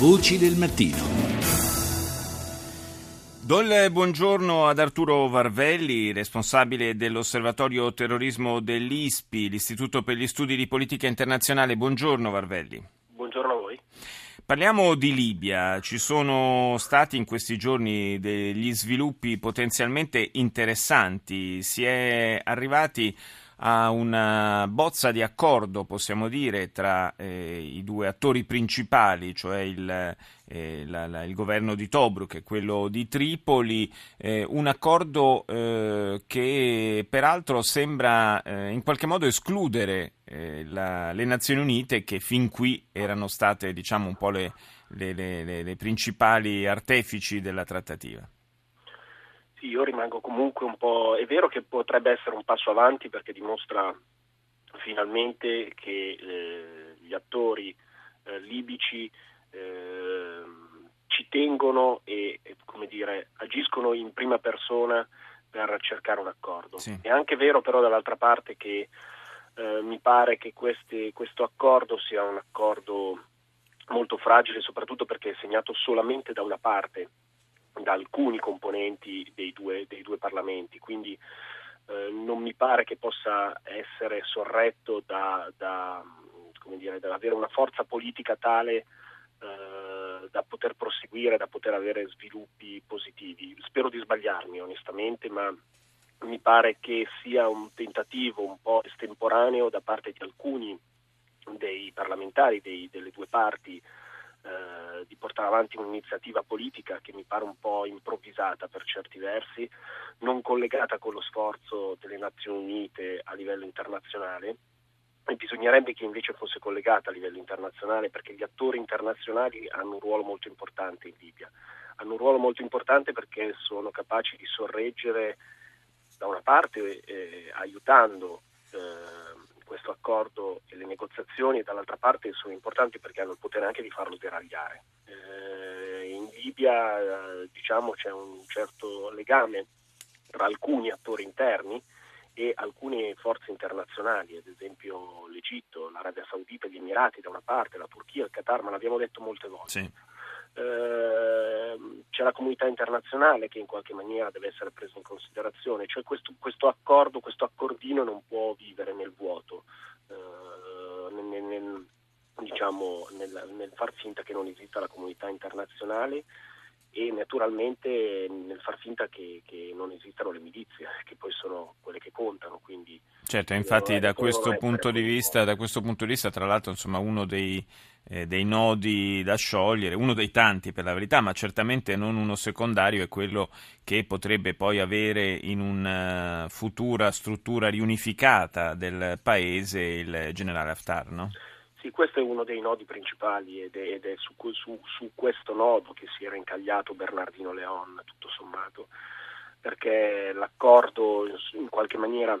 Voci del mattino. Do il buongiorno ad Arturo Varvelli, responsabile dell'Osservatorio Terrorismo dell'ISPI, l'Istituto per gli Studi di Politica Internazionale. Buongiorno Varvelli. Buongiorno a voi. Parliamo di Libia. Ci sono stati in questi giorni degli sviluppi potenzialmente interessanti. Si è arrivati a una bozza di accordo, possiamo dire, tra eh, i due attori principali, cioè il, eh, la, la, il, governo di Tobruk e quello di Tripoli, eh, un accordo eh, che peraltro sembra eh, in qualche modo escludere eh, la, le Nazioni Unite che fin qui erano state diciamo, un po' le, le, le, le principali artefici della trattativa. Sì, io rimango comunque un po'... È vero che potrebbe essere un passo avanti perché dimostra finalmente che eh, gli attori eh, libici eh, ci tengono e, come dire, agiscono in prima persona per cercare un accordo. Sì. È anche vero però dall'altra parte che eh, mi pare che questi, questo accordo sia un accordo molto fragile, soprattutto perché è segnato solamente da una parte da alcuni componenti dei due, dei due parlamenti, quindi eh, non mi pare che possa essere sorretto da, da, dire, da avere una forza politica tale eh, da poter proseguire, da poter avere sviluppi positivi. Spero di sbagliarmi onestamente, ma mi pare che sia un tentativo un po' estemporaneo da parte di alcuni dei parlamentari dei, delle due parti eh, di portare avanti un'iniziativa politica che mi pare un po' improvvisata per certi versi, non collegata con lo sforzo delle Nazioni Unite a livello internazionale e bisognerebbe che invece fosse collegata a livello internazionale perché gli attori internazionali hanno un ruolo molto importante in Libia. Hanno un ruolo molto importante perché sono capaci di sorreggere da una parte eh, aiutando eh, questo accordo e le negoziazioni dall'altra parte sono importanti perché hanno il potere anche di farlo deragliare. Eh, in Libia eh, diciamo, c'è un certo legame tra alcuni attori interni e alcune forze internazionali, ad esempio l'Egitto, l'Arabia Saudita, gli Emirati da una parte, la Turchia, il Qatar, ma l'abbiamo detto molte volte. Sì. Eh, c'è la comunità internazionale che in qualche maniera deve essere presa in considerazione, cioè questo, questo accordo, questo accordino non può vivere nel vuoto, eh, nel, nel, diciamo, nel, nel far finta che non esista la comunità internazionale e naturalmente nel far finta che, che, non esistano le milizie, che poi sono quelle che contano. Quindi certo, infatti da questo, punto di vista, da questo punto di vista, tra l'altro, insomma, uno dei, eh, dei, nodi da sciogliere, uno dei tanti per la verità, ma certamente non uno secondario, è quello che potrebbe poi avere in una futura struttura riunificata del paese il generale Haftar, no? Sì, questo è uno dei nodi principali ed è, ed è su, su, su, questo nodo che si era incagliato Bernardino Leon, tutto sommato, perché l'accordo in qualche maniera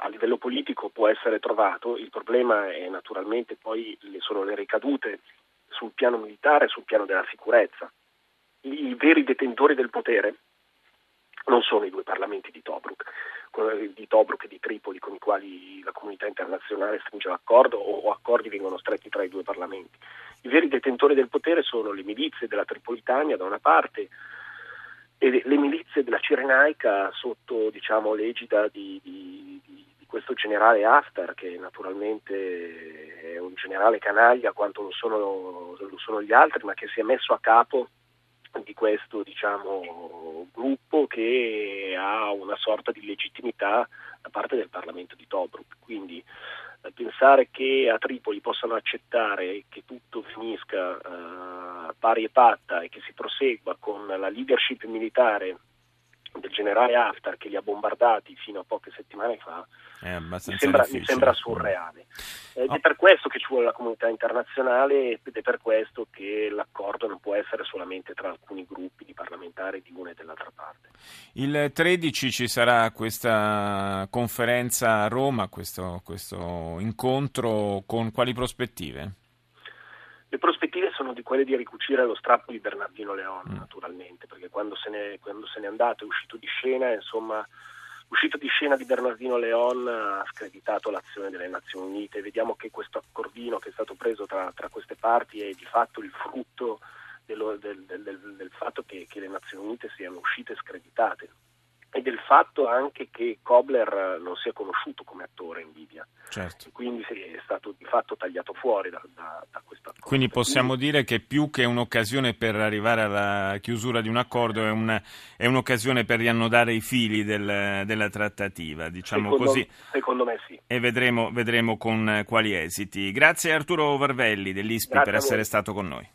a livello politico può essere trovato, il problema è naturalmente poi le, sono le ricadute sul piano militare e sul piano della sicurezza. I, I veri detentori del potere non sono i due parlamenti di Tobruk, di Tobruk e di Tripoli con i quali la comunità internazionale stringe l'accordo o accordi vengono stretti tra i due parlamenti. I veri detentori del potere sono le milizie della Tripolitania da una parte e le milizie della Cirenaica sotto diciamo, l'egida di, di, di, questo generale Haftar che naturalmente è un generale canaglia quanto lo sono, lo sono gli altri ma che si è messo a capo di questo diciamo, gruppo che ha una sorta di legittimità da parte del Parlamento di Tobruk. Quindi eh, pensare che a Tripoli possano accettare che tutto finisca eh, pari e patta e che si prosegua con la leadership militare del generale Haftar che li ha bombardati fino a poche settimane fa, mi sembra, mi sembra, surreale. Ed è per questo che ci vuole la comunità internazionale ed è per questo che l'accordo non può essere solamente tra alcuni gruppi di parlamentari di una e dell'altra parte. Il 13 ci sarà questa conferenza a Roma, questo, questo incontro con quali prospettive? Le prospettive sono di quelle di ricucire lo strappo di Bernardino Leon, mm. naturalmente, perché quando se, ne, quando se n'è andato, è uscito di scena, insomma, L'uscita di scena di Bernardino Leon ha screditato l'azione delle Nazioni Unite. Vediamo che questo accordino che è stato preso tra, tra queste parti è di fatto il frutto dello, del, del, del, del, fatto che, che le Nazioni Unite siano uscite screditate e del fatto anche che Kobler non sia conosciuto come attore in Libia. Certo. Quindi è stato di fatto tagliato fuori da, da, da questo accordo. Quindi possiamo Quindi, dire che più che un'occasione per arrivare alla chiusura di un accordo è, una, è un'occasione per riannodare i fili del, della trattativa, diciamo secondo, così. Secondo me sì. E vedremo, vedremo con quali esiti. Grazie Arturo Varvelli dell'ISPI Grazie per essere stato con noi.